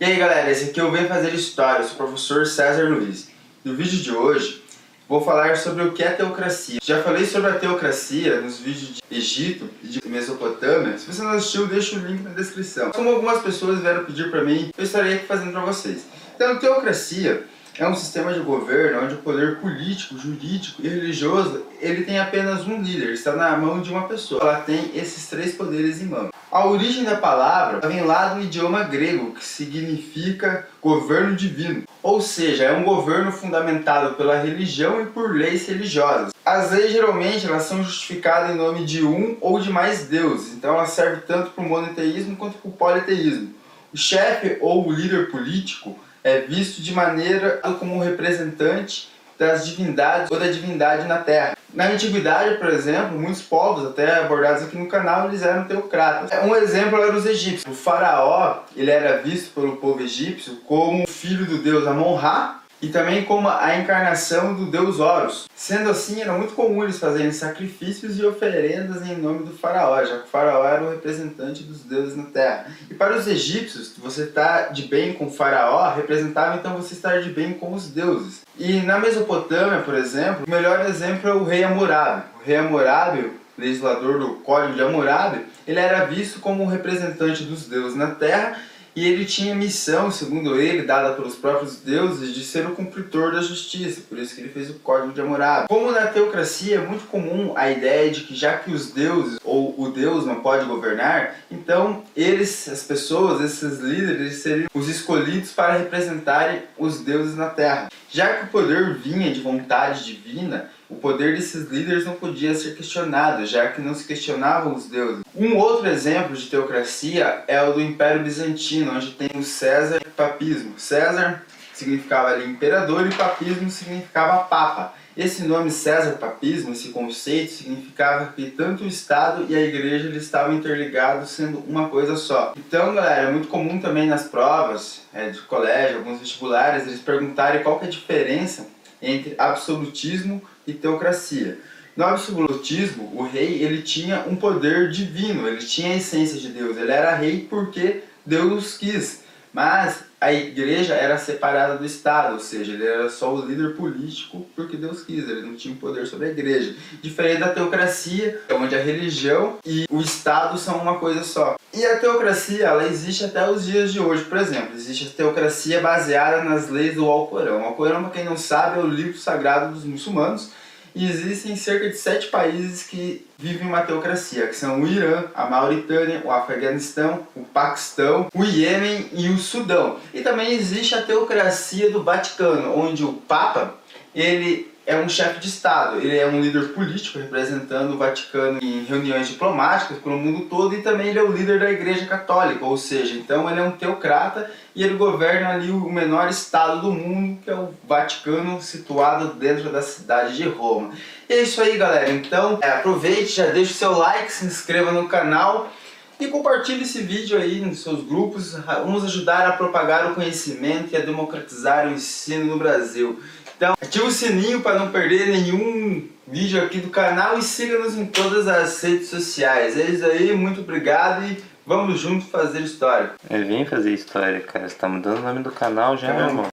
E aí galera, esse aqui eu venho fazer história, eu sou o professor César Luiz. No vídeo de hoje, vou falar sobre o que é teocracia. Já falei sobre a teocracia nos vídeos de Egito e de Mesopotâmia. Se você não assistiu, deixa o link na descrição. Como algumas pessoas vieram pedir para mim, eu estarei aqui fazendo para vocês. Então, teocracia é um sistema de governo onde o poder político, jurídico e religioso ele tem apenas um líder, está na mão de uma pessoa. Ela tem esses três poderes em mão. A origem da palavra vem lá do idioma grego, que significa governo divino. Ou seja, é um governo fundamentado pela religião e por leis religiosas. As leis geralmente elas são justificadas em nome de um ou de mais deuses, então elas servem tanto para o monoteísmo quanto para o politeísmo. O chefe ou o líder político é visto de maneira como representante das divindades ou da divindade na Terra. Na antiguidade, por exemplo, muitos povos, até abordados aqui no canal, eles eram teocratas. Um exemplo era os egípcios. O faraó, ele era visto pelo povo egípcio como filho do deus Amon-Ra, e também como a encarnação do deus Horus. Sendo assim, era muito comum eles fazerem sacrifícios e oferendas em nome do faraó, já que o faraó era o representante dos deuses na terra. E para os egípcios, você estar de bem com o faraó representava então você estar de bem com os deuses. E na Mesopotâmia, por exemplo, o melhor exemplo é o rei Hammurabi. O rei Hammurabi, legislador do Código de Hammurabi, ele era visto como o representante dos deuses na terra e ele tinha missão, segundo ele, dada pelos próprios deuses, de ser o cumpridor da justiça, por isso que ele fez o Código de Hammurabi. Como na teocracia é muito comum a ideia de que já que os deuses ou o deus não pode governar, então eles, as pessoas, esses líderes, seriam os escolhidos para representarem os deuses na Terra. Já que o poder vinha de vontade divina, o poder desses líderes não podia ser questionado, já que não se questionavam os deuses. Um outro exemplo de teocracia é o do Império Bizantino, onde tem o César e o papismo. César significava ali imperador e papismo significava papa. Esse nome César Papismo, esse conceito, significava que tanto o Estado e a Igreja eles estavam interligados sendo uma coisa só. Então, galera, é muito comum também nas provas é, de colégio, alguns vestibulares, eles perguntarem qual é a diferença entre absolutismo e teocracia. No absolutismo, o rei ele tinha um poder divino, ele tinha a essência de Deus, ele era rei porque Deus quis. Mas a igreja era separada do Estado, ou seja, ele era só o líder político porque Deus quis, ele não tinha poder sobre a igreja. Diferente da teocracia, onde a religião e o Estado são uma coisa só. E a teocracia, ela existe até os dias de hoje. Por exemplo, existe a teocracia baseada nas leis do Alcorão. O Alcorão, para quem não sabe, é o livro sagrado dos muçulmanos e existem cerca de sete países que vivem uma teocracia, que são o Irã, a Mauritânia, o Afeganistão, o Paquistão, o Iêmen e o Sudão. E também existe a teocracia do Vaticano, onde o Papa ele é um chefe de Estado, ele é um líder político representando o Vaticano em reuniões diplomáticas pelo mundo todo e também ele é o líder da Igreja Católica, ou seja, então ele é um teocrata e ele governa ali o menor estado do mundo, que é o Vaticano, situado dentro da cidade de Roma. E é isso aí, galera. Então, é, aproveite, já deixa o seu like, se inscreva no canal e compartilhe esse vídeo aí nos seus grupos. Vamos ajudar a propagar o conhecimento e a democratizar o ensino no Brasil. Então, ative o sininho para não perder nenhum vídeo aqui do canal e siga-nos em todas as redes sociais. É isso aí, muito obrigado e vamos juntos fazer história. Eu vim fazer história, cara. Você tá mudando o nome do canal já, meu irmão.